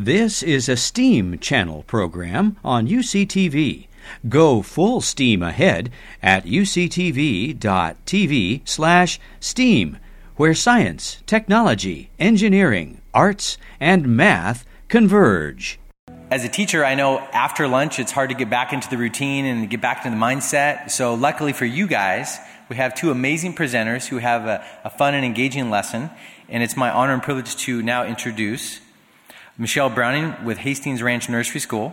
This is a STEAM channel program on UCTV. Go full steam ahead at uctv.tv slash STEAM, where science, technology, engineering, arts, and math converge. As a teacher, I know after lunch it's hard to get back into the routine and get back into the mindset. So, luckily for you guys, we have two amazing presenters who have a, a fun and engaging lesson. And it's my honor and privilege to now introduce Michelle Browning with Hastings Ranch Nursery School,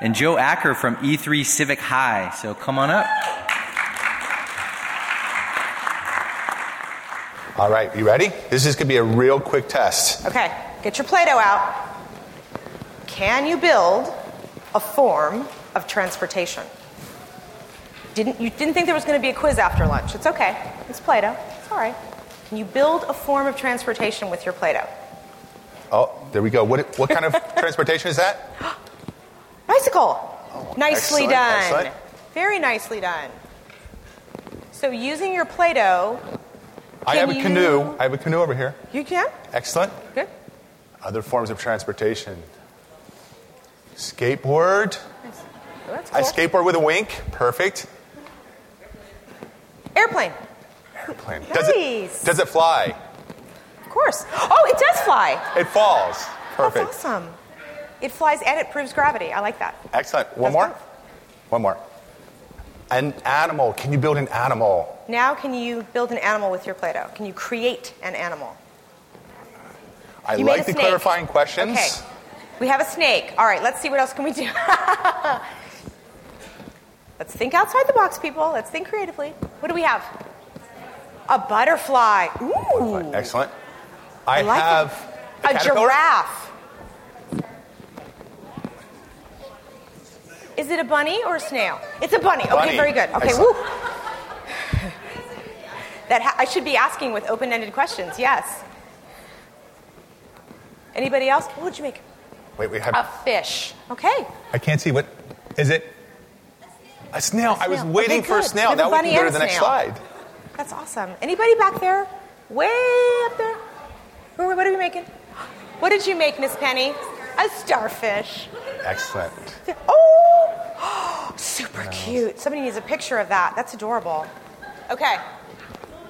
and Joe Acker from E3 Civic High. So come on up. All right, you ready? This is going to be a real quick test. Okay, get your Play Doh out. Can you build a form of transportation? Didn't, you didn't think there was going to be a quiz after lunch. It's okay. It's Play Doh. It's all right. Can you build a form of transportation with your Play Doh? Oh, there we go. What, what kind of transportation is that? Bicycle. Oh, nicely excellent, done. excellent. Very nicely done. So using your Play-Doh, I have a Can canoe. I have a canoe over here. you can. Excellent. Good. Other forms of transportation. Skateboard. Nice. That's I skateboard with a wink. Perfect. Airplane. Airplane. Does it, does it fly? Of course. Oh, it does fly. It falls. Perfect. That's awesome. It flies and it proves gravity. I like that. Excellent. One Does more. One more. An animal. Can you build an animal? Now, can you build an animal with your Play-Doh? Can you create an animal? I You like the snake. clarifying questions. Okay. We have a snake. All right, let's see what else can we do. let's think outside the box, people. Let's think creatively. What do we have? A butterfly. Ooh. Excellent. I, I like have. A caterpillar. giraffe. Is it a bunny or a snail? It's a bunny. Okay, very good. Okay, woo. That ha- I should be asking with open-ended questions. Yes. Anybody else? What would you make? Wait, we have. A fish. Okay. I can't see what is it. A snail. I was waiting Okay, for a snail. A Now we bunny can go to the a next slide. That's awesome. Anybody back there? Way up there? What are we making? What did you make, Miss Penny? A starfish. Excellent. Oh, super cute. Somebody needs a picture of that. That's adorable. Okay,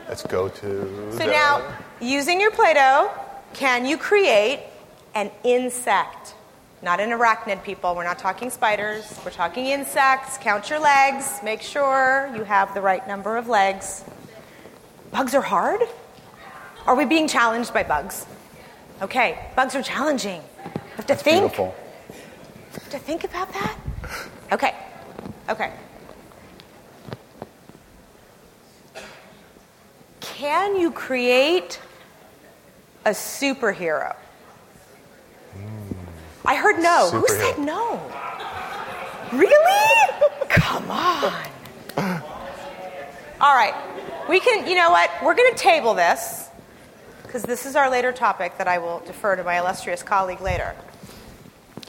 Let's go to. so the- now using your Play Doh, can you create an insect? Not an arachnid, people. We're not talking spiders. We're talking insects. Count your legs. Make sure you have the right number of legs. Bugs are hard? Are we being challenged by bugs? Okay, bugs are challenging. You have to think. Beautiful. Have to think about that? Okay. Okay. Can you create a superhero? I heard no. Who said no? Really? Come on. All right. We can, you know what? We're going to table this because this is our later topic that I will defer to my illustrious colleague later.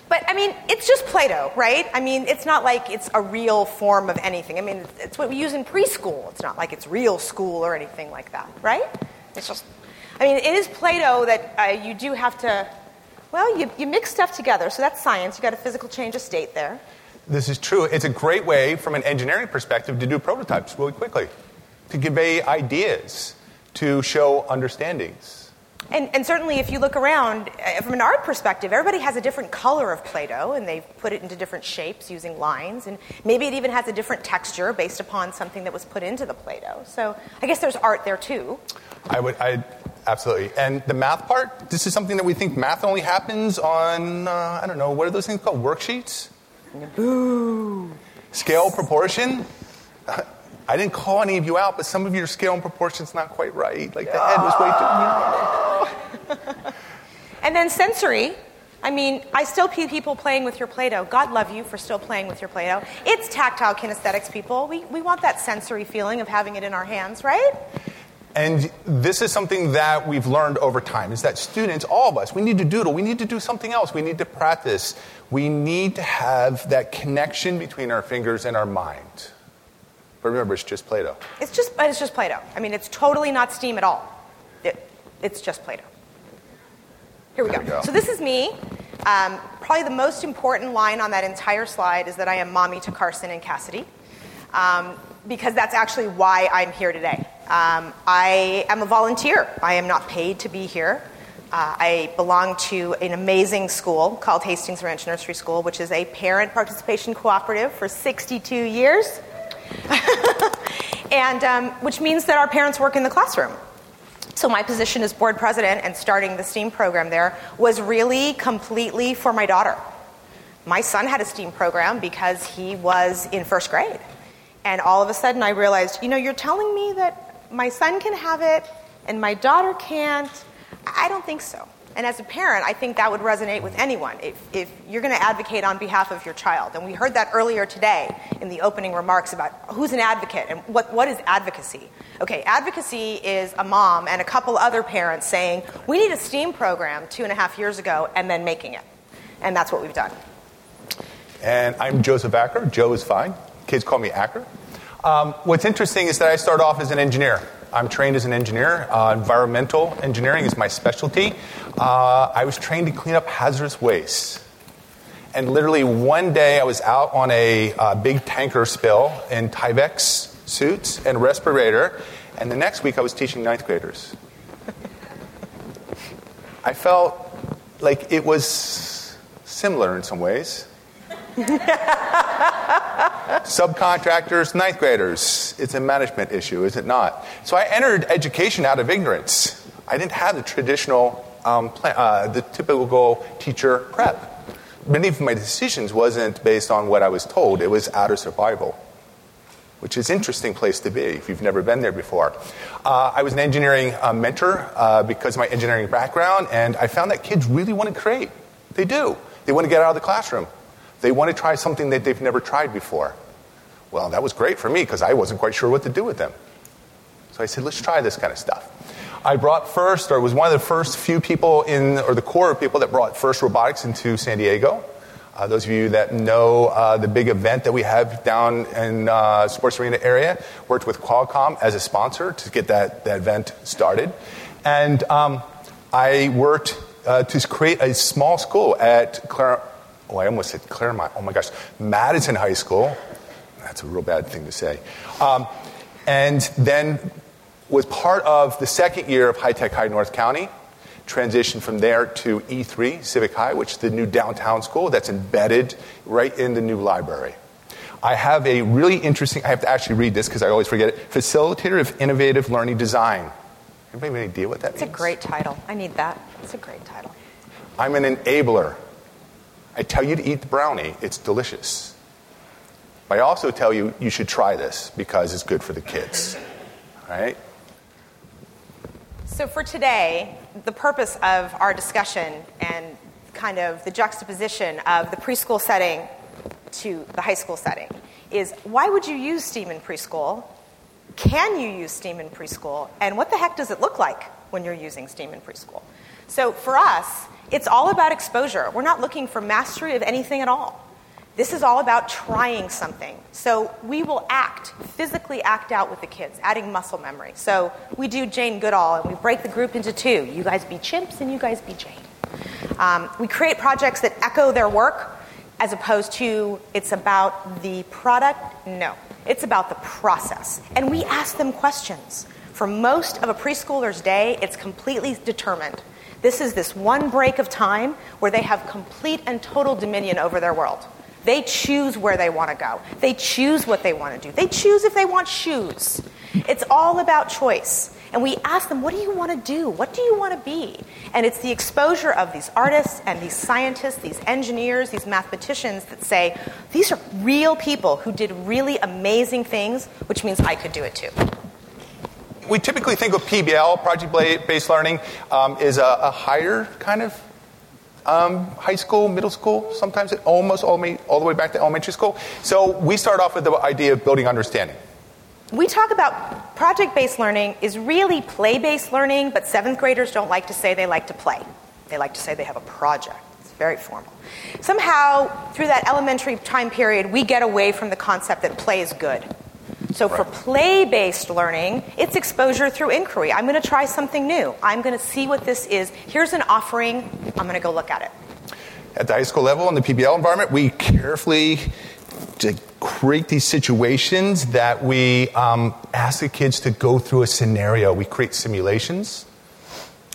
But I mean, it's just Play Doh, right? I mean, it's not like it's a real form of anything. I mean, it's what we use in preschool. It's not like it's real school or anything like that, right? It's just, I mean, it is Play Doh that uh, you do have to, well, you, you mix stuff together. So that's science. You got a physical change of state there. This is true. It's a great way, from an engineering perspective, to do prototypes really quickly, to convey ideas, to show understandings. And, and certainly, if you look around uh, from an art perspective, everybody has a different color of Play Doh, and they've put it into different shapes using lines. And maybe it even has a different texture based upon something that was put into the Play Doh. So I guess there's art there too. I would, I absolutely. And the math part, this is something that we think math only happens on, uh, I don't know, what are those things called? Worksheets? Boo! Scale proportion? I didn't call any of you out, but some of your scale and proportion's not quite right. Like the head was way too. And then sensory. I mean, I still see people playing with your Play Doh. God love you for still playing with your Play Doh. It's tactile kinesthetics, people. We, we want that sensory feeling of having it in our hands, right? And this is something that we've learned over time is that students, all of us, we need to doodle, we need to do something else, we need to practice. We need to have that connection between our fingers and our mind. But remember, it's just Play Doh. It's just, it's just Play-Doh. I mean, it's totally not steam at all. It, it's just Play-Doh. Here we go. we go. So this is me Um, probably the most important line on that entire slide is that I am mommy to Carson and Cassidy, um, because that's actually why I'm here today. Um, I am a volunteer. I am not paid to be here. Uh, I belong to an amazing school called Hastings Ranch Nursery School, which is a parent participation cooperative for 62 years, and um, which means that our parents work in the classroom. So, my position as board president and starting the STEAM program there was really completely for my daughter. My son had a STEAM program because he was in first grade. And all of a sudden, I realized, you know, you're telling me that my son can have it and my daughter can't. I don't think so. And as a parent, I think that would resonate with anyone if, if you're going to advocate on behalf of your child. And we heard that earlier today in the opening remarks about who's an advocate and what, what is advocacy. Okay, advocacy is a mom and a couple other parents saying, we need a STEAM program two and a half years ago, and then making it. And that's what we've done. And I'm Joseph Acker. Joe is fine. Kids call me Acker. Um, what's interesting is that I started off as an engineer. I'm trained as an engineer. Uh, environmental engineering is my specialty. Uh, I was trained to clean up hazardous waste. And literally one day I was out on a uh, big tanker spill in Tyvek suits and respirator, and the next week I was teaching ninth graders. I felt like it was similar in some ways. Subcontractors, ninth graders. It's a management issue, is it not? So I entered education out of ignorance. I didn't have the traditional, um, plan, uh, the typical teacher prep. Many of my decisions wasn't based on what I was told. It was out of survival, which is an interesting place to be if you've never been there before. Uh, I was an engineering uh, mentor uh, because of my engineering background, and I found that kids really want to create. They do. They want to get out of the classroom. They want to try something that they've never tried before. Well, that was great for me because I wasn't quite sure what to do with them. So I said, let's try this kind of stuff. I brought first, or was one of the first few people in, or the core of people that brought FIRST Robotics into San Diego. Uh, those of you that know uh, the big event that we have down in uh, Sports Arena area, worked with Qualcomm as a sponsor to get that, that event started. And um, I worked uh, to create a small school at Clar- oh, I almost said Clairemont. Oh my gosh, Madison High School. That's a real bad thing to say. Um, and then was part of the second year of High Tech High North County. Transitioned from there to E3 Civic High, which is the new downtown school that's embedded right in the new library. I have a really interesting, I have to actually read this because I always forget it Facilitator of Innovative Learning Design. Anybody have any idea what that it's means? It's a great title. I need that. It's a great title. I'm an enabler. I tell you to eat the brownie, it's delicious. But I also tell you you should try this because it's good for the kids. All right? So, for today, the purpose of our discussion and kind of the juxtaposition of the preschool setting to the high school setting is why would you use STEAM in preschool? Can you use STEAM in preschool? And what the heck does it look like when you're using STEAM in preschool? So, for us, it's all about exposure. We're not looking for mastery of anything at all. This is all about trying something. So we will act, physically act out with the kids, adding muscle memory. So we do Jane Goodall and we break the group into two. You guys be chimps and you guys be Jane. Um, we create projects that echo their work as opposed to it's about the product. No, it's about the process. And we ask them questions. For most of a preschooler's day, it's completely determined. This is this one break of time where they have complete and total dominion over their world. They choose where they want to go. They choose what they want to do. They choose if they want shoes. It's all about choice. And we ask them, what do you want to do? What do you want to be? And it's the exposure of these artists and these scientists, these engineers, these mathematicians that say, these are real people who did really amazing things, which means I could do it too. We typically think of PBL, project based learning, um, is a, a higher kind of um, high school, middle school, sometimes it almost all, all the way back to elementary school. So we start off with the idea of building understanding. We talk about project based learning is really play based learning, but seventh graders don't like to say they like to play. They like to say they have a project. It's very formal. Somehow, through that elementary time period, we get away from the concept that play is good. So for play based learning, it's exposure through inquiry. I'm going to try something new. I'm going to see what this is. Here's an offering. I'm going to go look at it. at the high school level in the PBL environment, we carefully to create these situations that we um, ask the kids to go through a scenario. We create simulations.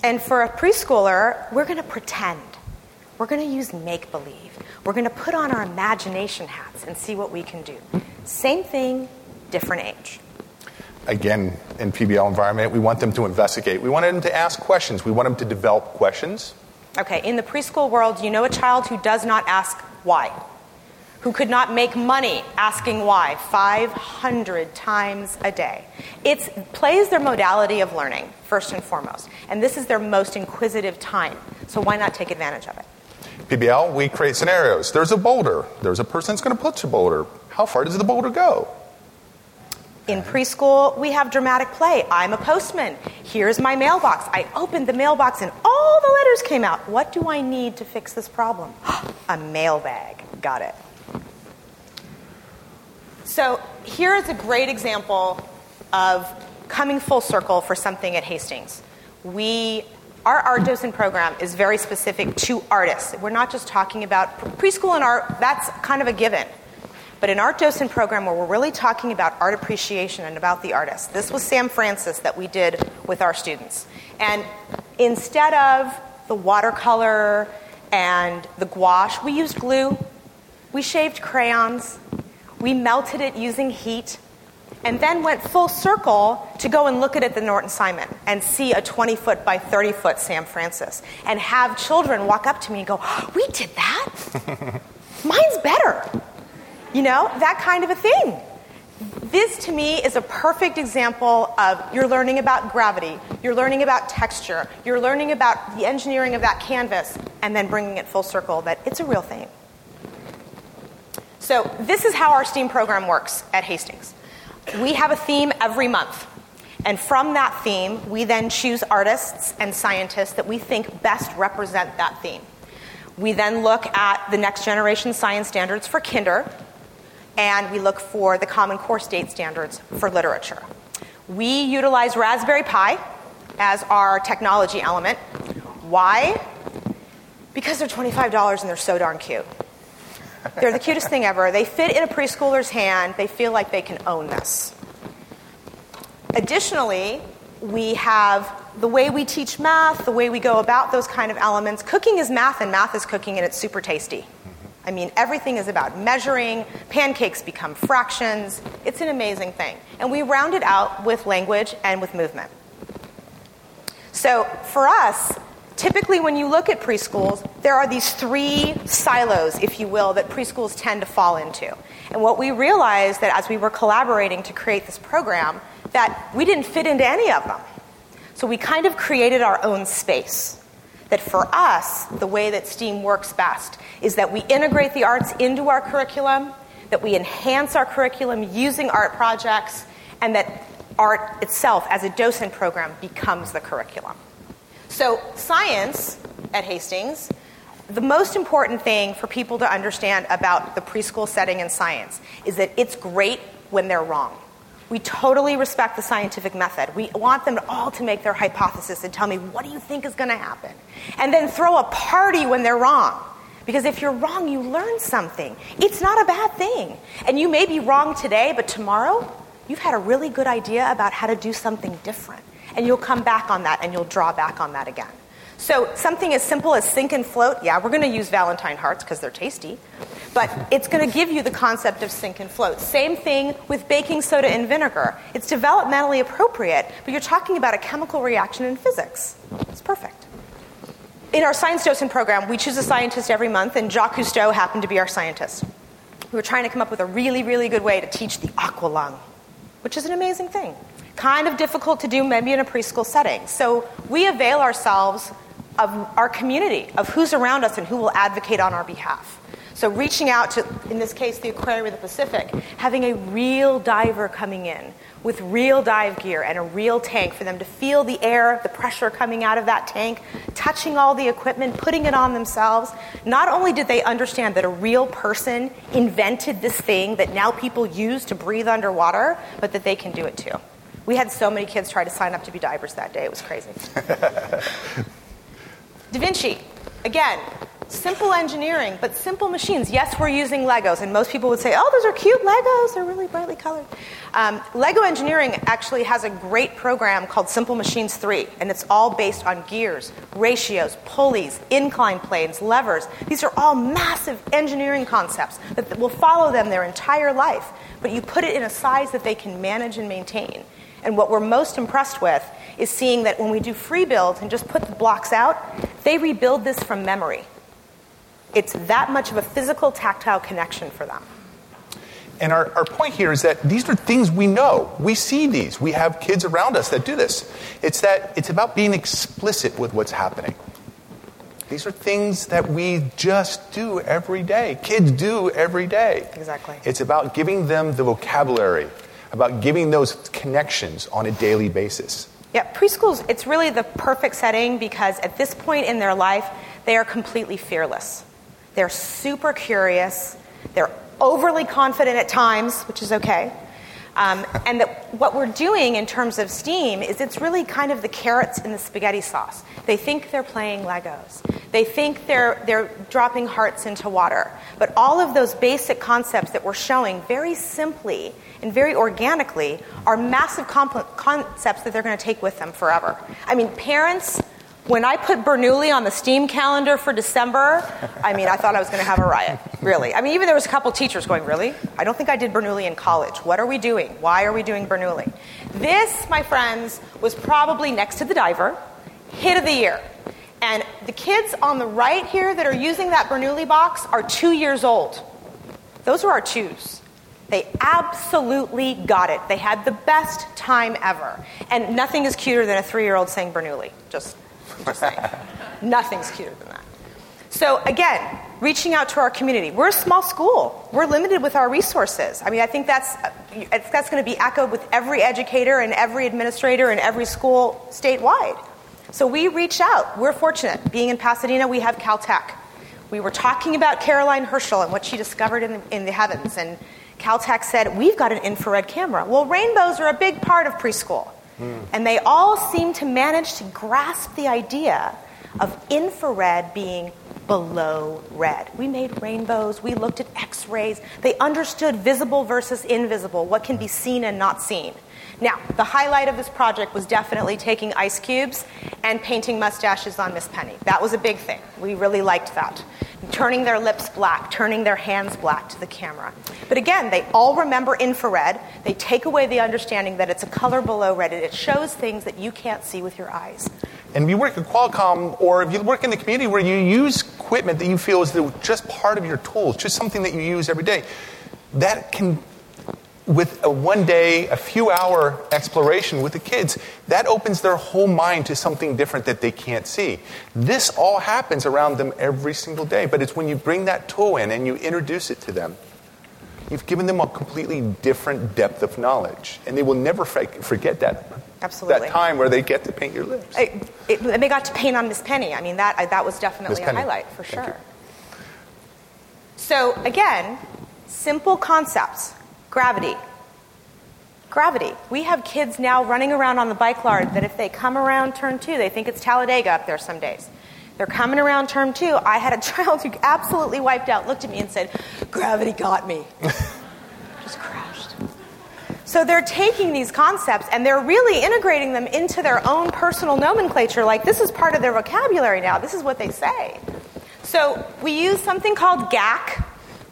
And for a preschooler, we're going to pretend. We're going to use make believe. We're going to put on our imagination hats and see what we can do. Same thing, different age. Again, in PBL environment, we want them to investigate. We want them to ask questions. We want them to develop questions. Okay, in the preschool world, you know a child who does not ask why? Who could not make money asking why 500 times a day. It plays their modality of learning, first and foremost. And this is their most inquisitive time. So why not take advantage of it? PBL, we create scenarios. There's a boulder. There's a person that's going to put the boulder. How far does the boulder go? In preschool, we have dramatic play. I'm a postman. Here's my mailbox. I opened the mailbox and all the letters came out. What do I need to fix this problem? a mailbag. Got it. So here is a great example of coming full circle for something at Hastings. We our art docent program is very specific to artists. We're not just talking about preschool and art, that's kind of a given. But an art docent program where we're really talking about art appreciation and about the artist. This was Sam Francis that we did with our students. And instead of the watercolor and the gouache, we used glue, we shaved crayons, we melted it using heat, and then went full circle to go and look at it the Norton Simon and see a 20 foot by 30 foot Sam Francis and have children walk up to me and go, oh, We did that? Mine's better. You know, that kind of a thing. This to me is a perfect example of you're learning about gravity, you're learning about texture, you're learning about the engineering of that canvas, and then bringing it full circle that it's a real thing. So, this is how our STEAM program works at Hastings. We have a theme every month. And from that theme, we then choose artists and scientists that we think best represent that theme. We then look at the next generation science standards for kinder, and we look for the Common Core State standards for literature. We utilize Raspberry Pi as our technology element. Why? Because they're $25 and they're so darn cute. They're the cutest thing ever. They fit in a preschooler's hand. They feel like they can own this. Additionally, we have the way we teach math, the way we go about those kind of elements. Cooking is math, and math is cooking, and it's super tasty. I mean, everything is about measuring. Pancakes become fractions. It's an amazing thing. And we round it out with language and with movement. So for us, typically when you look at preschools, there are these three silos, if you will, that preschools tend to fall into. And what we realized that as we were collaborating to create this program, that we didn't fit into any of them. So we kind of created our own space. That for us, the way that STEAM works best is that we integrate the arts into our curriculum, that we enhance our curriculum using art projects, and that art itself as a docent program becomes the curriculum. So, science at Hastings, the most important thing for people to understand about the preschool setting in science is that it's great when they're wrong. We totally respect the scientific method. We want them all to make their hypothesis and tell me, what do you think is going to happen? And then throw a party when they're wrong. Because if you're wrong, you learn something. It's not a bad thing. And you may be wrong today, but tomorrow, you've had a really good idea about how to do something different and you'll come back on that and you'll draw back on that again. So something as simple as sink and float, yeah, we're going to use Valentine hearts because they're tasty, but it's going to give you the concept of sink and float. Same thing with baking soda and vinegar. It's developmentally appropriate, but you're talking about a chemical reaction in physics. It's perfect. In our science docent program, we choose a scientist every month, and Jacques Cousteau happened to be our scientist. We were trying to come up with a really, really good way to teach the aqua lung, which is an amazing thing kind of difficult to do maybe in a preschool setting. So we avail ourselves of our community, of who's around us and who will advocate on our behalf. So reaching out to, in this case, the Aquarium of the Pacific, having a real diver coming in with real dive gear and a real tank for them to feel the air, the pressure coming out of that tank, touching all the equipment, putting it on themselves. Not only did they understand that a real person invented this thing that now people use to breathe underwater, but that they can do it too. We had so many kids try to sign up to be divers that day. It was crazy. da Vinci, again, Simple engineering, but simple machines. Yes, we're using Legos, and most people would say, oh, those are cute Legos, they're really brightly colored. Um, Lego Engineering actually has a great program called Simple Machines 3, and it's all based on gears, ratios, pulleys, incline planes, levers. These are all massive engineering concepts that will follow them their entire life, but you put it in a size that they can manage and maintain. And what we're most impressed with is seeing that when we do free builds and just put the blocks out, they rebuild this from memory. It's that much of a physical, tactile connection for them. And our, our point here is that these are things we know. We see these. We have kids around us that do this. It's that it's about being explicit with what's happening. These are things that we just do every day. Kids do every day. Exactly. It's about giving them the vocabulary, about giving those connections on a daily basis. Yeah, preschools, it's really the perfect setting because at this point in their life, they are completely fearless. They're super curious. They're overly confident at times, which is okay. Um, and that what we're doing in terms of STEAM is it's really kind of the carrots in the spaghetti sauce. They think they're playing Legos. They think they're, they're dropping hearts into water. But all of those basic concepts that we're showing very simply and very organically are massive comp- concepts that they're going to take with them forever. I mean, parents when I put Bernoulli on the STEAM calendar for December, I mean, I thought I was going to have a riot. Really. I mean, even there was a couple teachers going, "Really? I don't think I did Bernoulli in college. What are we doing? Why are we doing Bernoulli?" This, my friends, was probably next to the diver, hit of the year. And the kids on the right here that are using that Bernoulli box are two years old. Those are our twos. They absolutely got it. They had the best time ever. And nothing is cuter than a three year old saying Bernoulli. Just just. Nothing's cuter than that. So, again, reaching out to our community. We're a small school. We're limited with our resources. I mean, I think that's, that's going to be echoed with every educator and every administrator and every school statewide. So we reach out. We're fortunate. Being in Pasadena, we have Caltech. We were talking about Caroline Herschel and what she discovered in the, in the heavens, and Caltech said, We've got an infrared camera. Well, rainbows are a big part of preschool. And they all seem to manage to grasp the idea of infrared being below red. We made rainbows, we looked at x rays, they understood visible versus invisible, what can be seen and not seen. Now, the highlight of this project was definitely taking ice cubes and painting mustaches on Miss Penny. That was a big thing. We really liked that. Turning their lips black, turning their hands black to the camera. But again, they all remember infrared. They take away the understanding that it's a color below red, and it shows things that you can't see with your eyes. And if you work at Qualcomm, or if you work in the community where you use equipment that you feel is just part of your tools, just something that you use every day, that can with a one day, a few hour exploration with the kids, that opens their whole mind to something different that they can't see. This all happens around them every single day, but it's when you bring that tool in and you introduce it to them, you've given them a completely different depth of knowledge, and they will never forget that. Absolutely. That time where they get to paint your lips. It, it, they got to paint on Miss Penny. I mean, that, that was definitely a highlight for sure. So, again, simple concepts Gravity. Gravity. We have kids now running around on the bike yard that if they come around turn two, they think it's Talladega up there some days. They're coming around turn two. I had a child who absolutely wiped out, looked at me and said, Gravity got me. Just crashed. So they're taking these concepts and they're really integrating them into their own personal nomenclature. Like, this is part of their vocabulary now. This is what they say. So we use something called GAC,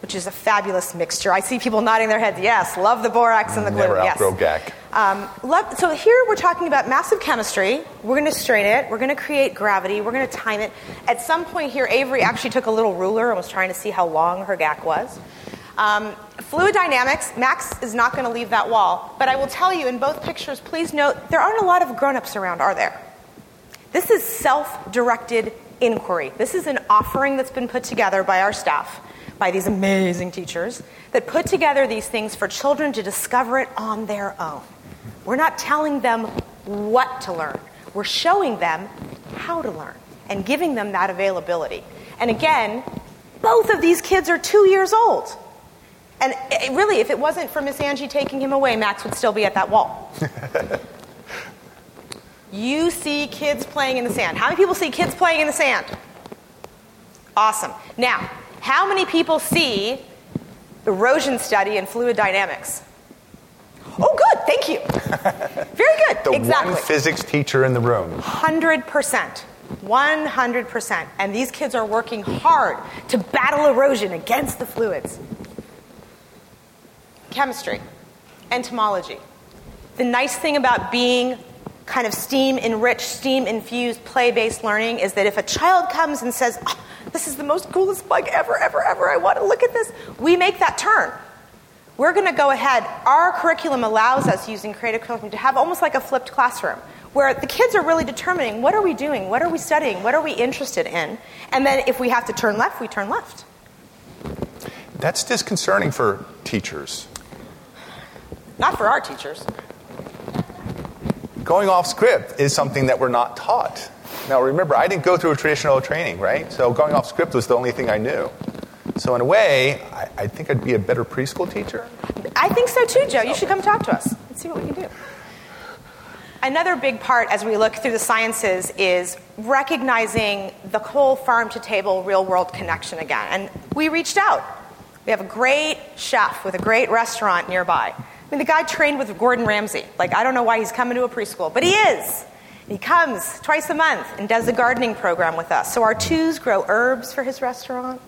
which is a fabulous mixture. I see people nodding their heads. Yes, love the borax and the glue. Never yes. GAC. Um, love, so here we're talking about massive chemistry. We're going to strain it. We're going to create gravity. We're going to time it. At some point here, Avery actually took a little ruler and was trying to see how long her GAC was. Um, fluid dynamics, Max is not going to leave that wall. But I will tell you in both pictures, please note there aren't a lot of grown ups around, are there? This is self directed inquiry. This is an offering that's been put together by our staff by these amazing teachers that put together these things for children to discover it on their own. We're not telling them what to learn, we're showing them how to learn and giving them that availability. And again, both of these kids are two years old. And it, really, if it wasn't for Miss Angie taking him away, Max would still be at that wall. you see kids playing in the sand. How many people see kids playing in the sand? Awesome. Now, how many people see erosion study and fluid dynamics? Oh, good. Thank you. Very good. The exactly. one physics teacher in the room. 100%. 100%. And these kids are working hard to battle erosion against the fluids. Chemistry, entomology. The nice thing about being kind of STEAM enriched, STEAM infused, play based learning is that if a child comes and says, oh, This is the most coolest bug ever, ever, ever, I want to look at this, we make that turn. We're going to go ahead. Our curriculum allows us, using creative curriculum, to have almost like a flipped classroom where the kids are really determining what are we doing, what are we studying, what are we interested in, and then if we have to turn left, we turn left. That's disconcerting for teachers. Not for our teachers. Going off script is something that we're not taught. Now, remember, I didn't go through a traditional training, right? So going off script was the only thing I knew. So, in a way, I, I think I'd be a better preschool teacher. I think so too, Joe. You should come talk to us. Let's see what we can do. Another big part as we look through the sciences is recognizing the whole farm to table real world connection again. And we reached out. We have a great chef with a great restaurant nearby. I mean, the guy trained with Gordon Ramsay. Like, I don't know why he's coming to a preschool, but he is. He comes twice a month and does a gardening program with us. So our twos grow herbs for his restaurant.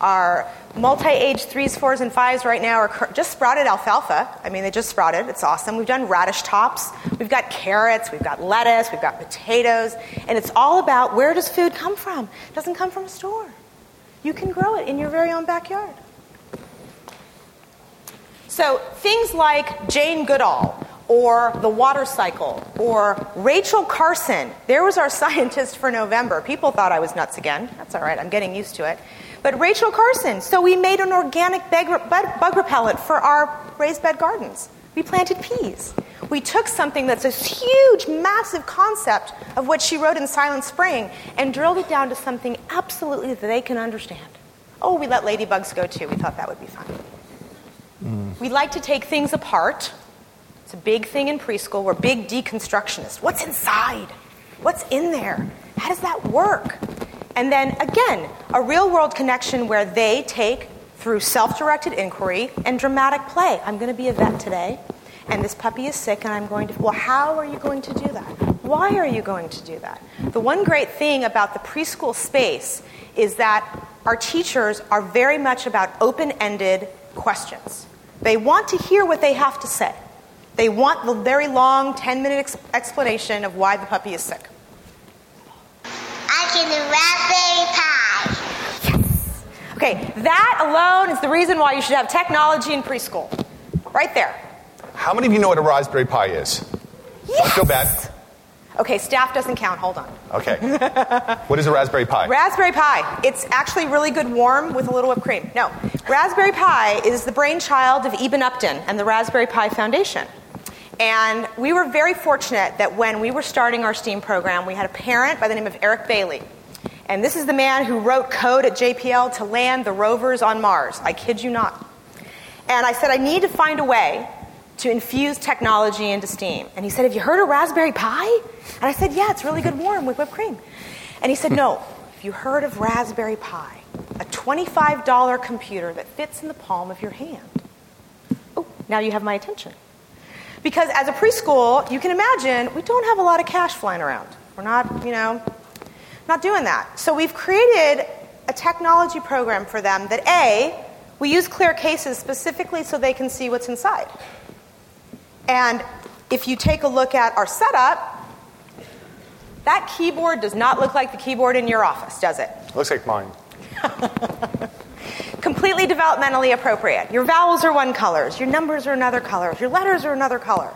Our multi-age threes, fours, and fives right now are just sprouted alfalfa. I mean, they just sprouted. It's awesome. We've done radish tops. We've got carrots. We've got lettuce. We've got potatoes. And it's all about where does food come from? It doesn't come from a store. You can grow it in your very own backyard. So things like Jane Goodall or the water cycle or Rachel Carson. There was our scientist for November. People thought I was nuts again. That's all right. I'm getting used to it. But Rachel Carson, so we made an organic bug repellent for our raised bed gardens. We planted peas. We took something that's a huge, massive concept of what she wrote in Silent Spring and drilled it down to something absolutely that they can understand. Oh, we let ladybugs go too. We thought that would be fun. Mm. We like to take things apart. It's a big thing in preschool. We're big deconstructionists. What's inside? What's in there? How does that work? And then again, a real world connection where they take through self directed inquiry and dramatic play. I'm going to be a vet today, and this puppy is sick, and I'm going to. Well, how are you going to do that? Why are you going to do that? The one great thing about the preschool space is that our teachers are very much about open ended questions. They want to hear what they have to say. They want the very long 10 minute ex- explanation of why the puppy is sick. I can do raspberry pie. Yes. Okay, that alone is the reason why you should have technology in preschool. Right there. How many of you know what a Raspberry Pi is? Yes. Don't feel bad. Okay, staff doesn't count. Hold on. Okay. what is a Raspberry Pi? Raspberry Pi. It's actually really good warm with a little whipped cream. No. Raspberry Pi is the brainchild of Eben Upton and the Raspberry Pi Foundation. And we were very fortunate that when we were starting our STEAM program, we had a parent by the name of Eric Bailey. And this is the man who wrote code at JPL to land the rovers on Mars. I kid you not. And I said, I need to find a way to infuse technology into STEAM. And he said, Have you heard of Raspberry Pi? And I said, Yeah, it's really good warm with whipped cream. And he said, No, have you heard of Raspberry Pi? A $25 computer that fits in the palm of your hand. Oh, now you have my attention. Because as a preschool, you can imagine we don't have a lot of cash flying around. We're not, you know, not doing that. So we've created a technology program for them that A, we use clear cases specifically so they can see what's inside. And if you take a look at our setup, that keyboard does not look like the keyboard in your office, does it? Looks like mine. Completely developmentally appropriate. Your vowels are one color, your numbers are another color, your letters are another color.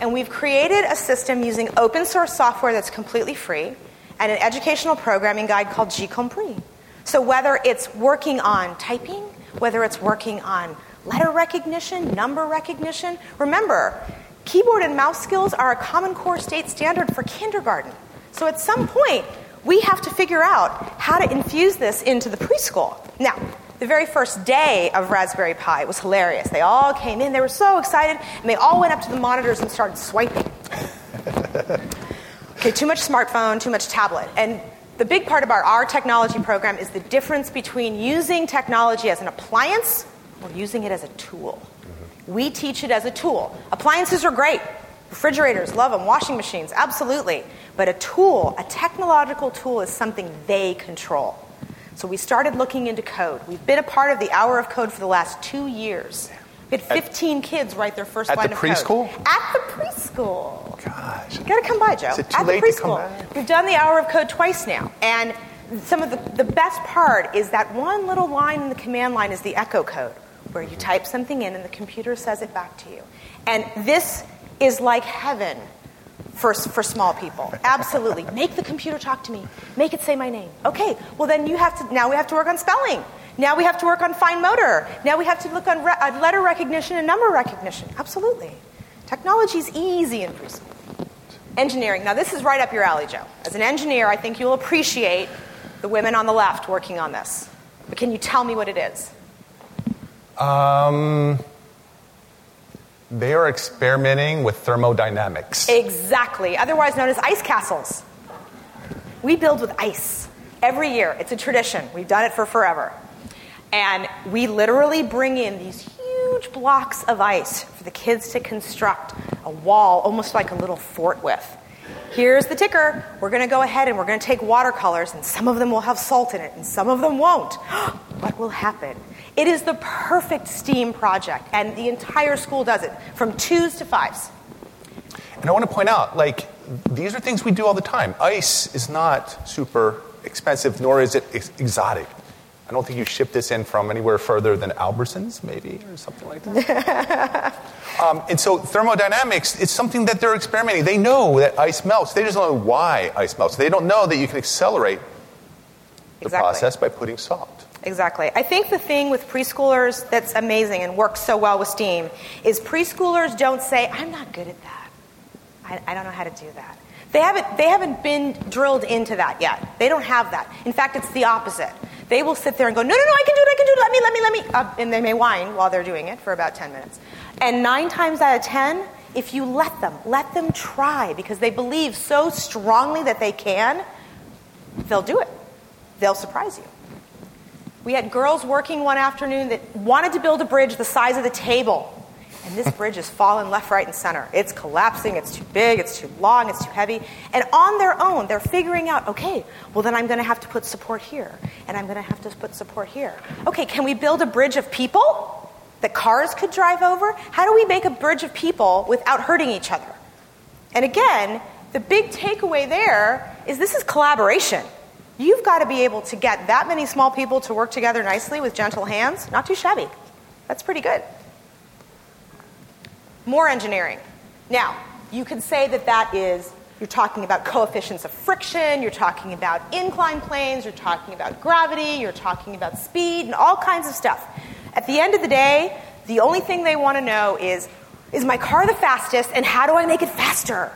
And we've created a system using open source software that's completely free and an educational programming guide called GCompris. So whether it's working on typing, whether it's working on letter recognition, number recognition, remember, keyboard and mouse skills are a Common Core state standard for kindergarten. So at some point, we have to figure out how to infuse this into the preschool. Now, the very first day of Raspberry Pi was hilarious. They all came in, they were so excited, and they all went up to the monitors and started swiping. okay, too much smartphone, too much tablet. And the big part about our technology program is the difference between using technology as an appliance or using it as a tool. We teach it as a tool. Appliances are great. Refrigerators, love them. Washing machines, absolutely. But a tool, a technological tool, is something they control. So we started looking into code. We've been a part of the Hour of Code for the last two years. We had 15 kids write their first line the of preschool? code. At the preschool. At the preschool. Gosh. You gotta come by, Joe. Is it too At late the preschool. We've done the hour of code twice now. And some of the, the best part is that one little line in the command line is the echo code, where you type something in and the computer says it back to you. And this is like heaven for, for small people. Absolutely. Make the computer talk to me. Make it say my name. Okay, well then you have to, now we have to work on spelling. Now we have to work on fine motor. Now we have to look on re- uh, letter recognition and number recognition. Absolutely. Technology is easy in preschool. Engineering. Now this is right up your alley, Joe. As an engineer, I think you'll appreciate the women on the left working on this. But can you tell me what it is? Um, they are experimenting with thermodynamics. Exactly, otherwise known as ice castles. We build with ice every year. It's a tradition. We've done it for forever. And we literally bring in these huge blocks of ice for the kids to construct a wall, almost like a little fort with. Here's the ticker. We're going to go ahead and we're going to take watercolors, and some of them will have salt in it, and some of them won't. what will happen? It is the perfect STEAM project, and the entire school does it from twos to fives. And I want to point out, like, these are things we do all the time. Ice is not super expensive, nor is it ex- exotic. I don't think you ship this in from anywhere further than Albertsons, maybe, or something like that. um, and so, thermodynamics, it's something that they're experimenting. They know that ice melts. They just don't know why ice melts. They don't know that you can accelerate the Exactly. process by putting salt. Exactly. I think the thing with preschoolers that's amazing and works so well with STEAM is preschoolers don't say, I'm not good at that. I, I don't know how to do that. They haven't, they haven't been drilled into that yet. They don't have that. In fact, it's the opposite. They will sit there and go, no, no, no, I can do it, I can do it, let me, let me, let me. Uh, and they may whine while they're doing it for about 10 minutes. And nine times out of 10, if you let them, let them try because they believe so strongly that they can, they'll do it. They'll surprise you. We had girls working one afternoon that wanted to build a bridge the size of the table. And this bridge has fallen left, right, and center. It's collapsing, it's too big, it's too long, it's too heavy. And on their own, they're figuring out okay, well, then I'm going to have to put support here, and I'm going to have to put support here. Okay, can we build a bridge of people that cars could drive over? How do we make a bridge of people without hurting each other? And again, the big takeaway there is this is collaboration. You've got to be able to get that many small people to work together nicely with gentle hands. Not too shabby. That's pretty good. More engineering. Now, you could say that that is, you're talking about coefficients of friction, you're talking about incline planes, you're talking about gravity, you're talking about speed, and all kinds of stuff. At the end of the day, the only thing they want to know is is my car the fastest, and how do I make it faster?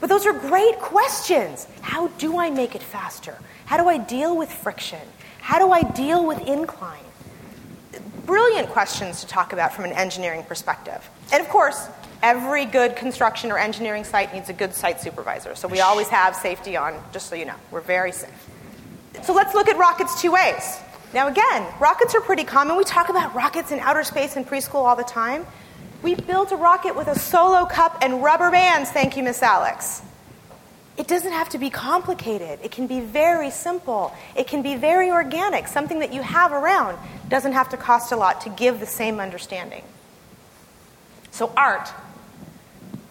But those are great questions. How do I make it faster? How do I deal with friction? How do I deal with incline? Brilliant questions to talk about from an engineering perspective. And of course, every good construction or engineering site needs a good site supervisor. So we always have safety on, just so you know. We're very safe. So let's look at rockets two ways. Now, again, rockets are pretty common. We talk about rockets in outer space in preschool all the time. We built a rocket with a solo cup and rubber bands, thank you, Miss Alex. It doesn't have to be complicated. It can be very simple. It can be very organic. Something that you have around doesn't have to cost a lot to give the same understanding. So, art,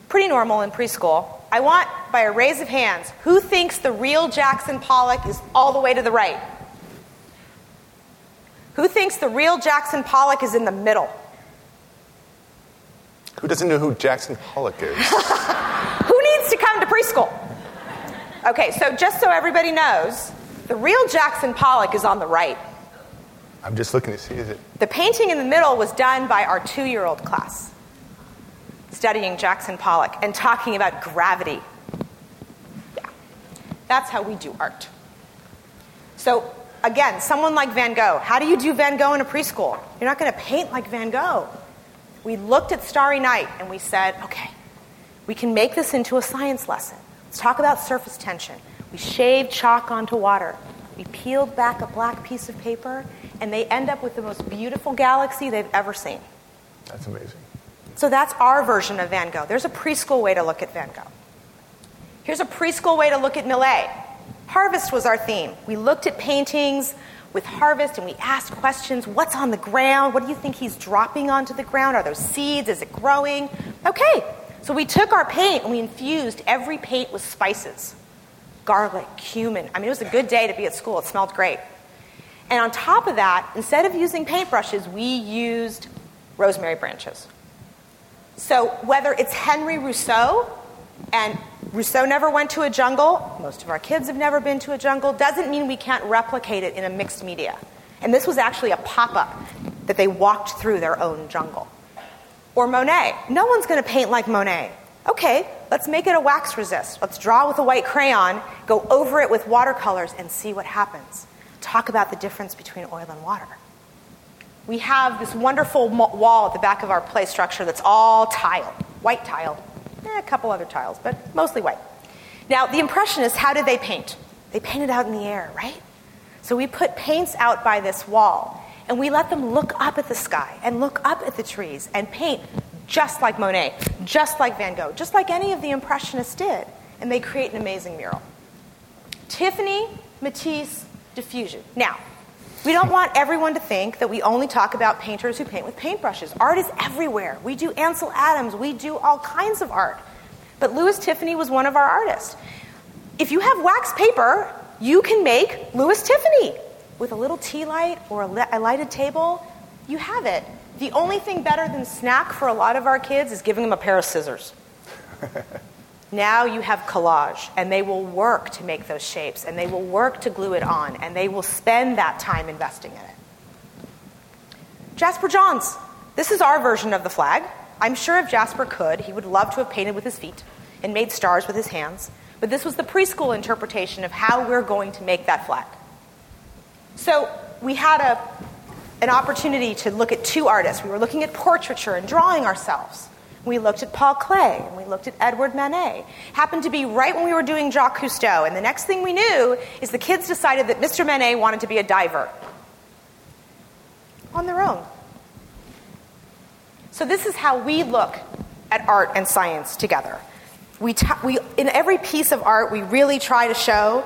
pretty normal in preschool. I want, by a raise of hands, who thinks the real Jackson Pollock is all the way to the right? Who thinks the real Jackson Pollock is in the middle? Who doesn't know who Jackson Pollock is? Who needs to come to preschool? Okay, so just so everybody knows, the real Jackson Pollock is on the right. I'm just looking to see is it. The painting in the middle was done by our two year old class, studying Jackson Pollock and talking about gravity. Yeah, that's how we do art. So, again, someone like Van Gogh, how do you do Van Gogh in a preschool? You're not going to paint like Van Gogh. We looked at Starry Night and we said, okay, we can make this into a science lesson. Let's talk about surface tension. We shaved chalk onto water. We peeled back a black piece of paper, and they end up with the most beautiful galaxy they've ever seen. That's amazing. So that's our version of Van Gogh. There's a preschool way to look at Van Gogh. Here's a preschool way to look at Millet. Harvest was our theme. We looked at paintings with harvest and we asked questions what's on the ground? What do you think he's dropping onto the ground? Are those seeds? Is it growing? Okay, so we took our paint and we infused every paint with spices garlic, cumin. I mean, it was a good day to be at school. It smelled great. And on top of that, instead of using paintbrushes, we used rosemary branches. So whether it's Henry Rousseau, and Rousseau never went to a jungle, most of our kids have never been to a jungle, doesn't mean we can't replicate it in a mixed media. And this was actually a pop up that they walked through their own jungle. Or Monet. No one's going to paint like Monet. Okay, let's make it a wax resist. Let's draw with a white crayon, go over it with watercolors, and see what happens. Talk about the difference between oil and water. We have this wonderful wall at the back of our play structure that's all tile, white tile. Eh, a couple other tiles, but mostly white. Now, the Impressionists, how did they paint? They painted out in the air, right? So we put paints out by this wall, and we let them look up at the sky and look up at the trees and paint just like Monet, just like Van Gogh, just like any of the Impressionists did. And they create an amazing mural. Tiffany, Matisse, diffusion. Now, we don't want everyone to think that we only talk about painters who paint with paintbrushes. Art is everywhere. We do Ansel Adams, we do all kinds of art. But Louis Tiffany was one of our artists. If you have wax paper, you can make Louis Tiffany with a little tea light or a lighted table. You have it. The only thing better than snack for a lot of our kids is giving them a pair of scissors. now you have collage, and they will work to make those shapes, and they will work to glue it on, and they will spend that time investing in it. Jasper Johns. This is our version of the flag. I'm sure if Jasper could, he would love to have painted with his feet and made stars with his hands, but this was the preschool interpretation of how we're going to make that flag. So we had a an opportunity to look at two artists. We were looking at portraiture and drawing ourselves. We looked at Paul Klee and we looked at Edward Manet. Happened to be right when we were doing Jacques Cousteau, and the next thing we knew is the kids decided that Mr. Manet wanted to be a diver on their own. So this is how we look at art and science together. We, t- we in every piece of art, we really try to show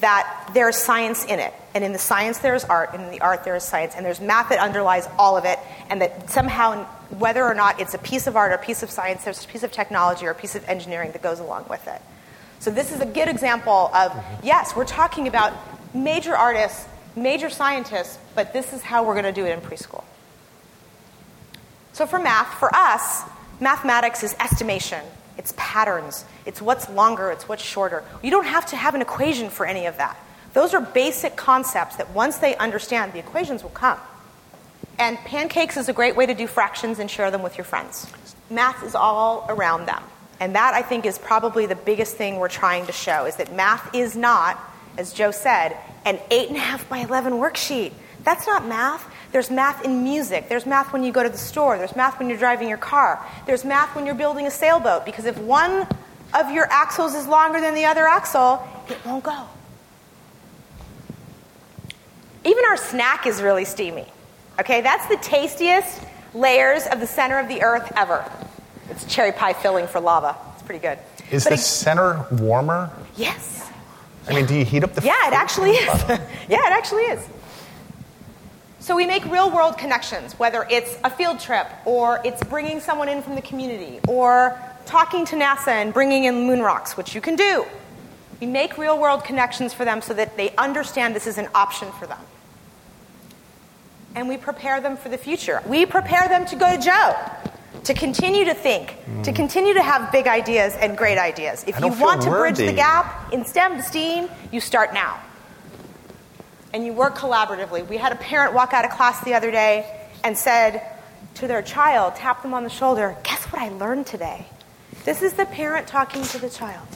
that there's science in it. And in the science, there's art, and in the art, there is science, and there's math that underlies all of it, and that somehow, whether or not it's a piece of art or a piece of science, there's a piece of technology or a piece of engineering that goes along with it. So, this is a good example of mm-hmm. yes, we're talking about major artists, major scientists, but this is how we're going to do it in preschool. So, for math, for us, mathematics is estimation. It's patterns. It's what's longer, it's what's shorter. You don't have to have an equation for any of that. Those are basic concepts that once they understand, the equations will come. And pancakes is a great way to do fractions and share them with your friends. Math is all around them. And that, I think, is probably the biggest thing we're trying to show is that math is not, as Joe said, an 8.5 by 11 worksheet. That's not math. There's math in music. There's math when you go to the store. There's math when you're driving your car. There's math when you're building a sailboat because if one of your axles is longer than the other axle, it won't go. Even our snack is really steamy. Okay, that's the tastiest layers of the center of the earth ever. It's cherry pie filling for lava. It's pretty good. Is but the it, center warmer? Yes. I mean, do you heat up the? Yeah, it actually is. yeah, it actually is. So we make real world connections, whether it's a field trip or it's bringing someone in from the community or talking to NASA and bringing in moon rocks, which you can do. We make real world connections for them so that they understand this is an option for them. And we prepare them for the future. We prepare them to go to Joe, to continue to think, mm. to continue to have big ideas and great ideas. If you want to bridge the gap in STEM to STEAM, you start now. And you work collaboratively. We had a parent walk out of class the other day and said to their child, tap them on the shoulder, Guess what I learned today? This is the parent talking to the child.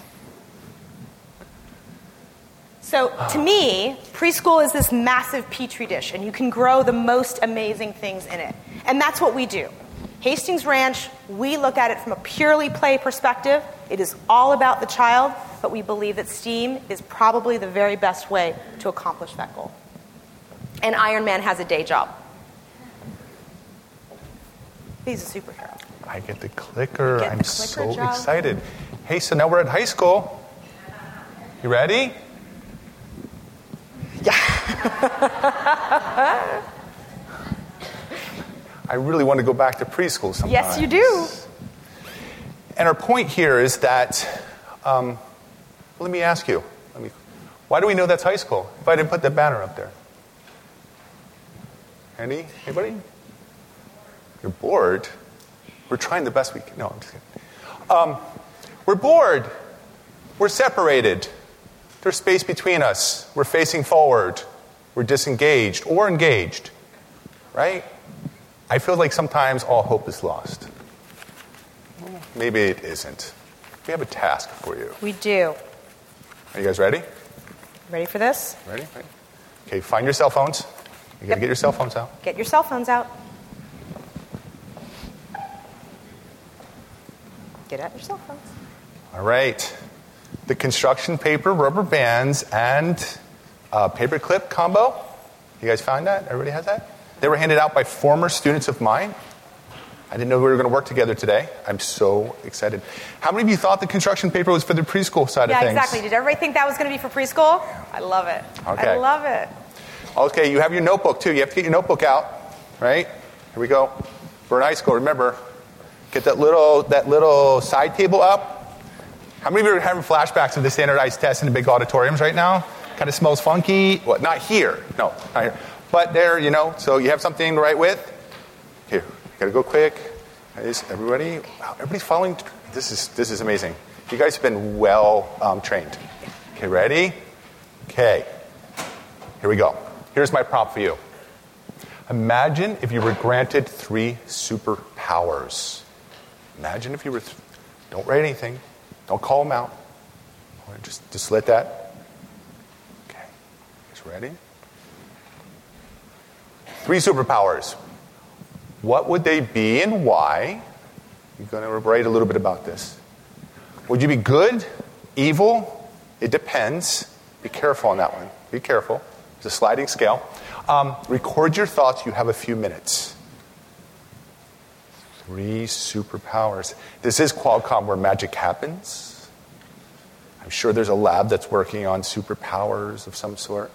So, to me, preschool is this massive petri dish, and you can grow the most amazing things in it. And that's what we do. Hastings Ranch, we look at it from a purely play perspective. It is all about the child, but we believe that STEAM is probably the very best way to accomplish that goal. And Iron Man has a day job. He's a superhero. I get the clicker. Get I'm the clicker, so Joe. excited. Hey, so now we're at high school. You ready? Yeah. I really want to go back to preschool sometimes. Yes, you do. And our point here is that, um, let me ask you, let me, why do we know that's high school if I didn't put that banner up there? Any? Anybody? You're bored? We're trying the best we can. No, I'm just kidding. Um, we're bored. We're separated. There's space between us. We're facing forward. We're disengaged or engaged. Right? I feel like sometimes all hope is lost. Maybe it isn't. We have a task for you. We do. Are you guys ready? Ready for this? Ready? Ready? Okay, find your cell phones. You gotta Yep. get your cell phones out. Get your cell phones out. Get out your cell phones. All right. The construction paper, rubber bands, and uh, paper clip combo. You guys found that? Everybody has that? They were handed out by former students of mine. I didn't know we were going to work together today. I'm so excited. How many of you thought the construction paper was for the preschool side Yeah, of things? Yeah, exactly. Did everybody think that was going to be for preschool? I love it. Okay. I love it. Okay, you have your notebook too. You have to get your notebook out, right? Here we go. For high school, remember, get that little that little side table up. How many of you are having flashbacks of the standardized tests in the big auditoriums right now? Kind of smells funky. What? Not here. No, not here. But there, you know. So you have something to write with. Gotta go quick. Is everybody? Everybody's following. This is this is amazing. You guys have been well um, trained. Okay, ready? Okay. Here we go. Here's my prompt for you. Imagine if you were granted three superpowers. Imagine if you were. Th- don't write anything. Don't call them out. Just, just let that. Okay. Guys ready? Three superpowers. What would they be and why? You're going to write a little bit about this. Would you be good, evil? It depends. Be careful on that one. Be careful. It's a sliding scale. Um, record your thoughts. You have a few minutes. Three superpowers. This is Qualcomm where magic happens. I'm sure there's a lab that's working on superpowers of some sort.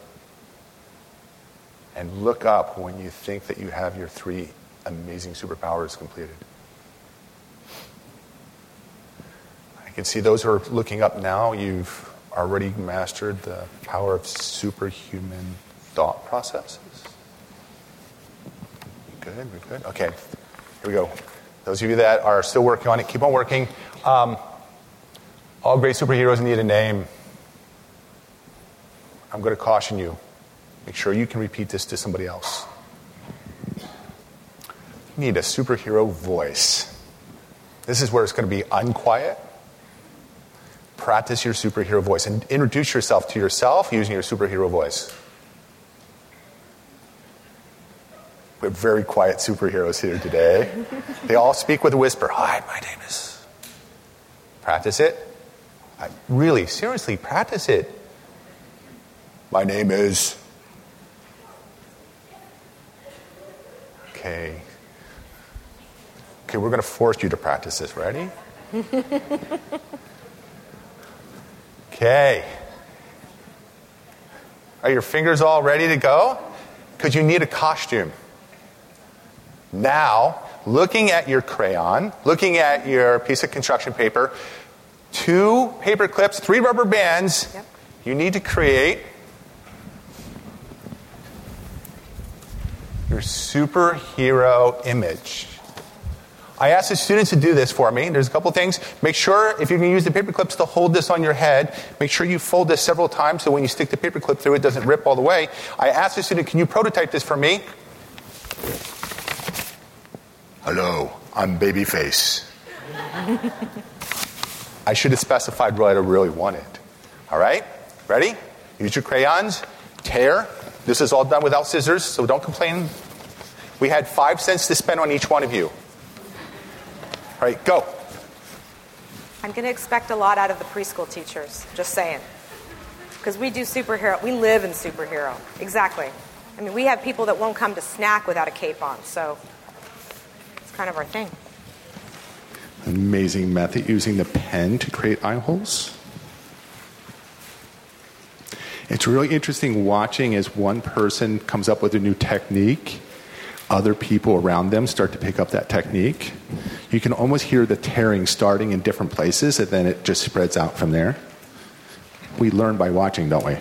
And look up when you think that you have your three amazing superpowers completed. I can see those who are looking up now, you've already mastered the power of superhuman thought processes. Good, we're good. Okay, here we go. Those of you that are still working on it, keep on working. Um, all great superheroes need a name. I'm going to caution you. Make sure you can repeat this to somebody else. Need a superhero voice. This is where it's going to be unquiet. Practice your superhero voice and introduce yourself to yourself using your superhero voice. We have very quiet superheroes here today. they all speak with a whisper. Hi, my name is. Practice it. I, really, seriously, practice it. My name is. Okay. Okay, we're going to force you to practice this. Ready? Okay. Are your fingers all ready to go? Because you need a costume. Now, looking at your crayon, looking at your piece of construction paper, two paper clips, three rubber bands, Yep. you need to create your superhero image. I asked the students to do this for me. There's a couple things. Make sure, if you're going to use the paper clips to hold this on your head, make sure you fold this several times so when you stick the paper clip through, it doesn't rip all the way. I asked the student, can you prototype this for me? Hello, I'm Babyface. I should have specified what I really wanted. All right? Ready? Use your crayons. Tear. This is all done without scissors, so don't complain. We had five cents to spend on each one of you. All right, go. I'm going to expect a lot out of the preschool teachers, just saying. Because we do superhero, we live in superhero. Exactly. I mean, we have people that won't come to snack without a cape on, so it's kind of our thing. Amazing method using the pen to create eye holes. It's really interesting watching as one person comes up with a new technique, other people around them start to pick up that technique. You can almost hear the tearing starting in different places, and then it just spreads out from there. We learn by watching, don't we?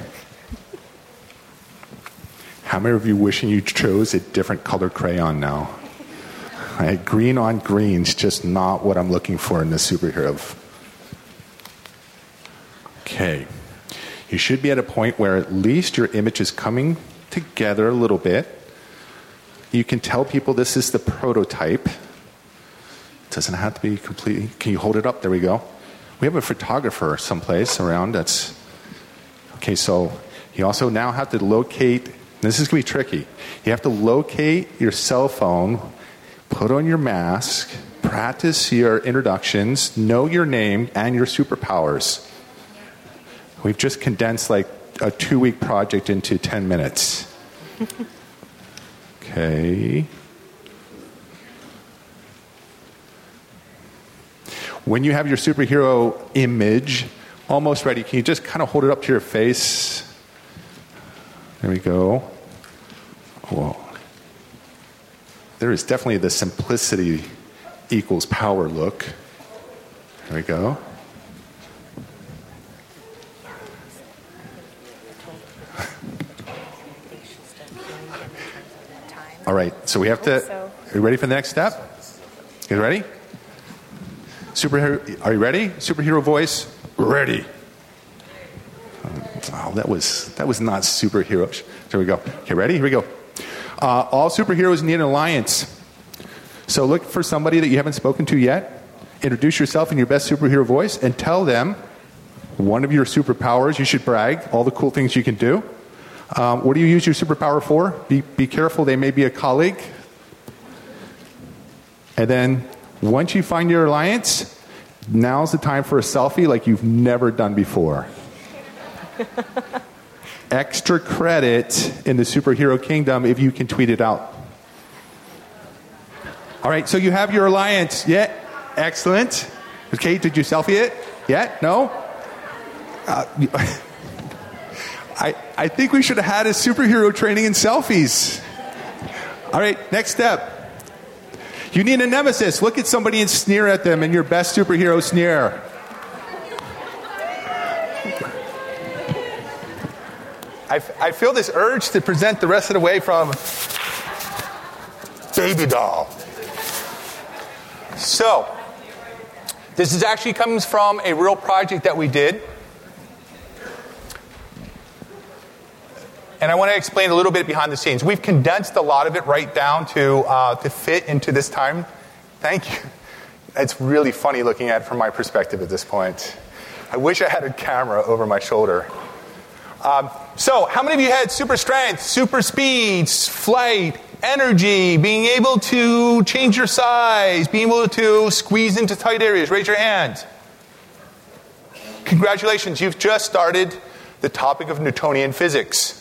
How many of you wishing you chose a different color crayon now? Right? Green on green's just not what I'm looking for in the superhero. Okay. You should be at a point where at least your image is coming together a little bit. You can tell people this is the prototype. It doesn't have to be completely. Can you hold it up? There we go. We have a photographer someplace around that's. Okay, so you also now have to locate. This is going to be tricky. You have to locate your cell phone, put on your mask, practice your introductions, know your name and your superpowers. We've just condensed like a two week project into 10 minutes. Okay. When you have your superhero image almost ready, can you just kind of hold it up to your face? There we go. Whoa. There is definitely the simplicity equals power look. There we go. All right, so we have to. so. Are you ready for the next step? You ready? Superhero, are you ready? Superhero voice, ready. Oh, that was that was not superhero. There we go. Okay, ready? Here we go. Uh, all superheroes need an alliance. So look for somebody that you haven't spoken to yet. Introduce yourself in your best superhero voice and tell them one of your superpowers. You should brag all the cool things you can do. Um, what do you use your superpower for? Be, be careful, they may be a colleague. And then once you find your alliance, now's the time for a selfie like you've never done before. Extra credit in the superhero kingdom if you can tweet it out. All right, so you have your alliance. Yeah, excellent. Okay, did you selfie it? Yeah, No? Uh, I, I think we should have had a superhero training in selfies. All right, next step. You need a nemesis. Look at somebody and sneer at them in your best superhero sneer. I, I feel this urge to present the rest of the way from Baby Doll. So, this is actually comes from a real project that we did. And I want to explain a little bit behind the scenes. We've condensed a lot of it right down to, uh, to fit into this time. Thank you. It's really funny looking at it from my perspective at this point. I wish I had a camera over my shoulder. Um, so, how many of you had super strength, super speed, flight, energy, being able to change your size, being able to squeeze into tight areas? Raise your hand. Congratulations, you've just started the topic of Newtonian physics.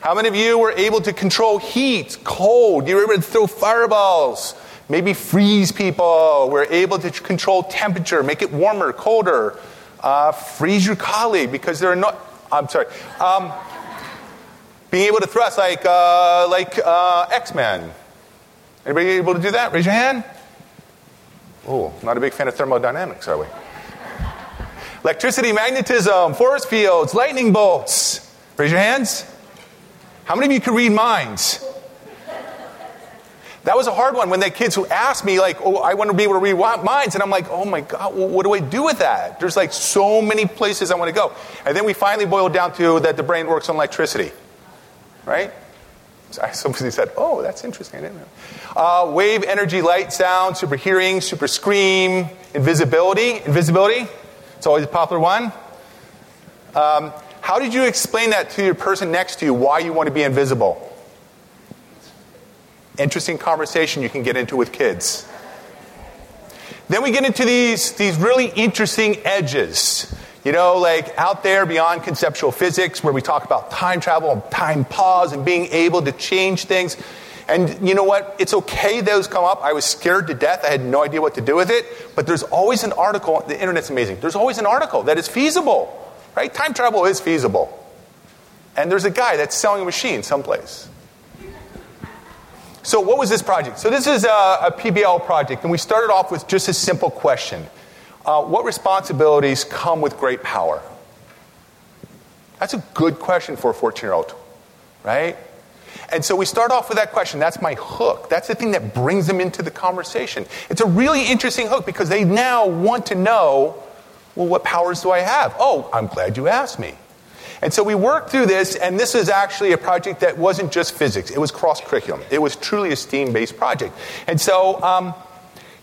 How many of you were able to control heat, cold? You were able to throw fireballs, maybe freeze people. We're able to control temperature, make it warmer, colder, uh, freeze your colleague because they're not. I'm sorry. Um, being able to thrust like uh, like uh, X Men. Anybody able to do that? Raise your hand. Oh, not a big fan of thermodynamics, are we? Electricity, magnetism, force fields, lightning bolts. Raise your hands. How many of you can read minds? That was a hard one when the kids who asked me, like, oh, I want to be able to read minds. And I'm like, oh my God, what do I do with that? There's like so many places I want to go. And then we finally boiled down to that the brain works on electricity, right? Somebody said, oh, that's interesting. I didn't know. Uh, wave, energy, light, sound, super hearing, super scream, invisibility. Invisibility, it's always a popular one. Um, how did you explain that to your person next to you, why you want to be invisible? Interesting conversation you can get into with kids. Then we get into these, these really interesting edges. You know, like out there beyond conceptual physics, where we talk about time travel and time pause and being able to change things. And you know what? It's okay those come up. I was scared to death. I had no idea what to do with it. But there's always an article. The internet's amazing. There's always an article that is feasible, right? Time travel is feasible. And there's a guy that's selling a machine someplace. So, what was this project? So, this is a, a PBL project, and we started off with just a simple question uh, What responsibilities come with great power? That's a good question for a 14 year old, right? And so we start off with that question. That's my hook. That's the thing that brings them into the conversation. It's a really interesting hook because they now want to know well, what powers do I have? Oh, I'm glad you asked me. And so we worked through this, and this is actually a project that wasn't just physics, it was cross curriculum. It was truly a STEAM based project. And so um,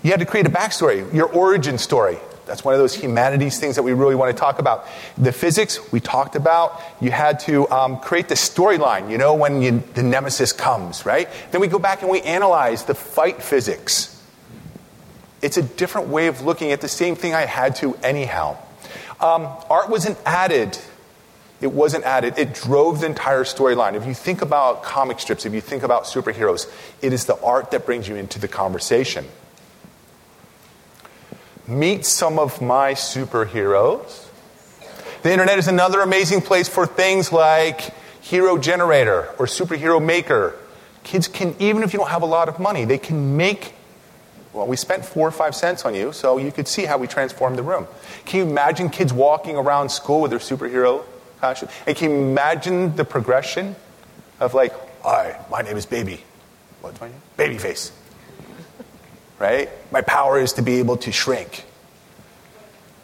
you had to create a backstory, your origin story. That's one of those humanities things that we really want to talk about. The physics we talked about. You had to um, create the storyline. You know when you, the nemesis comes, right? Then we go back and we analyze the fight physics. It's a different way of looking at the same thing I had to anyhow. Um, art wasn't added. It wasn't added. It drove the entire storyline. If you think about comic strips, if you think about superheroes, it is the art that brings you into the conversation meet some of my superheroes. The internet is another amazing place for things like Hero Generator or Superhero Maker. Kids can, even if you don't have a lot of money, they can make. Well, we spent four or five cents on you, so you could see how we transformed the room. Can you imagine kids walking around school with their superhero costume? And can you imagine the progression of, like, hi, my name is Baby. What's my name? Babyface right? My power is to be able to shrink.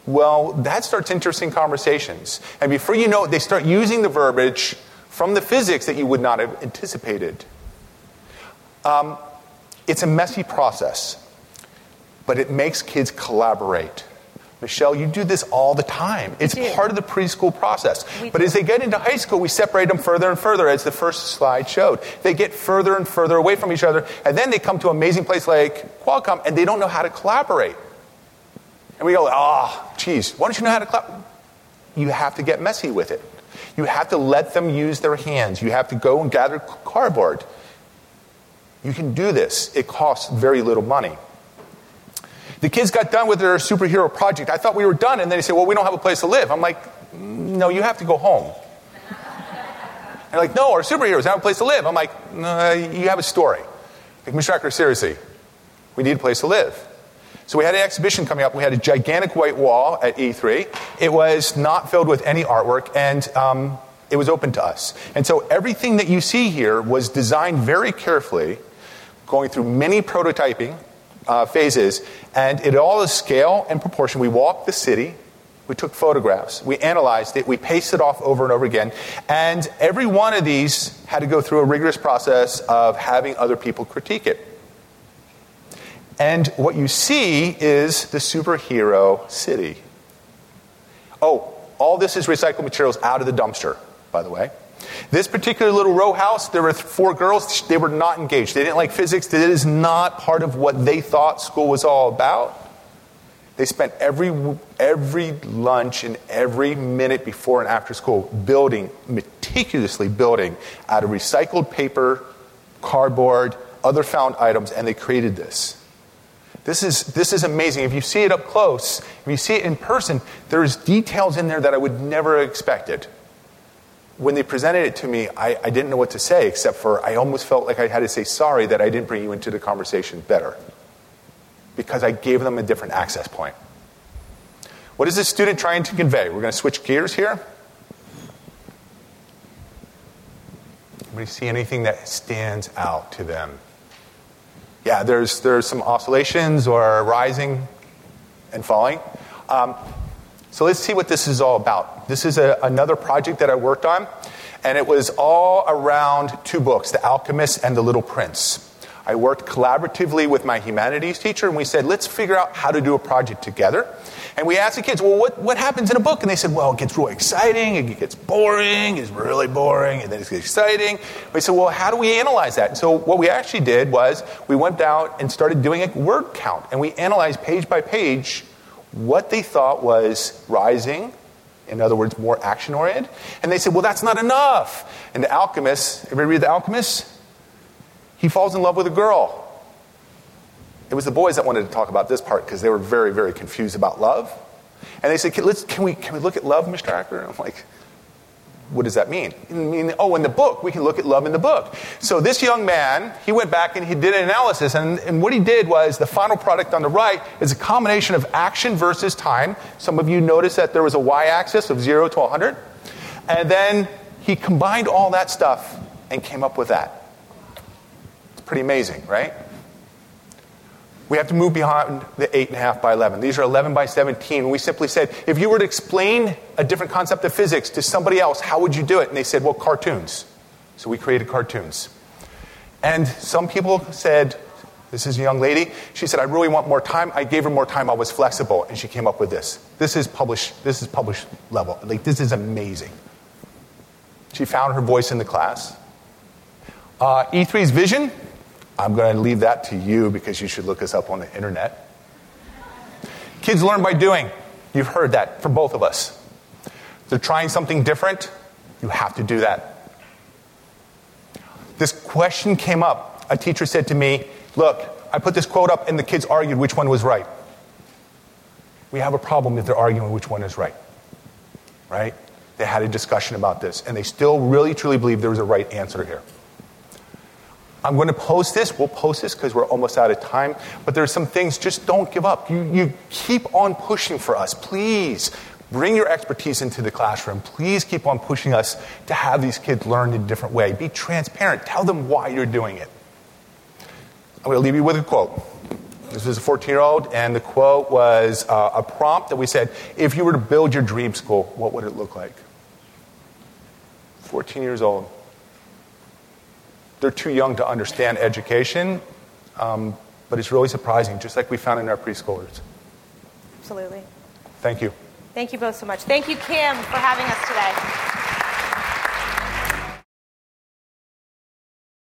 Well, that starts interesting conversations. And before you know it, they start using the verbiage from the physics that you would not have anticipated. Um, it's a messy process, but it makes kids collaborate. Michelle, you do this all the time. It's part of the preschool process. We but do. as they get into high school, we separate them further and further, as the first slide showed. They get further and further away from each other, and then they come to an amazing place like Qualcomm, and they don't know how to collaborate. And we go, ah, oh, geez, why don't you know how to collaborate? You have to get messy with it. You have to let them use their hands. You have to go and gather cardboard. You can do this. It costs very little money. The kids got done with their superhero project. I thought we were done, and then they said, Well, we don't have a place to live. I'm like, No, you have to go home. They're like, No, our superheroes have a place to live. I'm like, no, You have a story. Like, Mr. Acker, seriously, we need a place to live. So we had an exhibition coming up. We had a gigantic white wall at E3. It was not filled with any artwork, and um, it was open to us. And so everything that you see here was designed very carefully, going through many prototyping uh, phases, and it all is scale and proportion. We walked the city, we took photographs, we analyzed it, we pasted it off over and over again, and every one of these had to go through a rigorous process of having other people critique it. And what you see is the superhero city. Oh, all this is recycled materials out of the dumpster, by the way. This particular little row house, there were four girls. They were not engaged. They didn't like physics. It is not part of what they thought school was all about. They spent every, every lunch and every minute before and after school building, meticulously building out of recycled paper, cardboard, other found items, and they created this. This is, this is amazing. If you see it up close, if you see it in person, there's details in there that I would never have expected when they presented it to me, I, I, didn't know what to say, except for I almost felt like I had to say sorry that I didn't bring you into the conversation better. Because I gave them a different access point. What is this student trying to convey? We're going to switch gears here. Anybody see anything that stands out to them? Yeah, there's, there's some oscillations or rising and falling. Um, so let's see what this is all about. This is a, another project that I worked on, and it was all around two books The Alchemist and The Little Prince. I worked collaboratively with my humanities teacher, and we said, let's figure out how to do a project together. And we asked the kids, well, what, what happens in a book? And they said, well, it gets really exciting, it gets boring, it's really boring, and then it gets exciting. We said, well, how do we analyze that? And so what we actually did was we went out and started doing a word count, and we analyzed page by page what they thought was rising, in other words, more action oriented. And they said, well, that's not enough. And the alchemist, everybody read The Alchemist? He falls in love with a girl. It was the boys that wanted to talk about this part because they were very, very confused about love. And they said, can, let's, can, we, can we look at love, Mr. Acker? I'm like, what does that mean? I mean? Oh, in the book, we can look at love in the book. So this young man, he went back and he did an analysis, and, and what he did was the final product on the right is a combination of action versus time. Some of you noticed that there was a y-axis of 0 to 100. And then he combined all that stuff and came up with that. It's pretty amazing, right? We have to move beyond the 8.5 by 11. These are 11 by 17. We simply said, if you were to explain a different concept of physics to somebody else, how would you do it? And they said, well, cartoons. So we created cartoons. And some people said, this is a young lady. She said, I really want more time. I gave her more time. I was flexible. And she came up with this. This is published, this is published level. Like, this is amazing. She found her voice in the class. Uh, E3's vision, I'm going to leave that to you because you should look us up on the internet. Kids learn by doing. You've heard that from both of us. They're trying something different. You have to do that. This question came up. A teacher said to me, Look, I put this quote up and the kids argued which one was right. We have a problem if they're arguing which one is right. Right? They had a discussion about this and they still really truly believe there was a right answer here. I'm going to post this. We'll post this because we're almost out of time. But there's some things, just don't give up. You, you keep on pushing for us. Please bring your expertise into the classroom. Please keep on pushing us to have these kids learn in a different way. Be transparent. Tell them why you're doing it. I'm going to leave you with a quote. This was a 14 year old, and the quote was uh, a prompt that we said if you were to build your dream school, what would it look like? 14 years old they're too young to understand education, um, but it's really surprising, just like we found in our preschoolers. Absolutely. Thank you. Thank you both so much. Thank you, Kim, for having us today.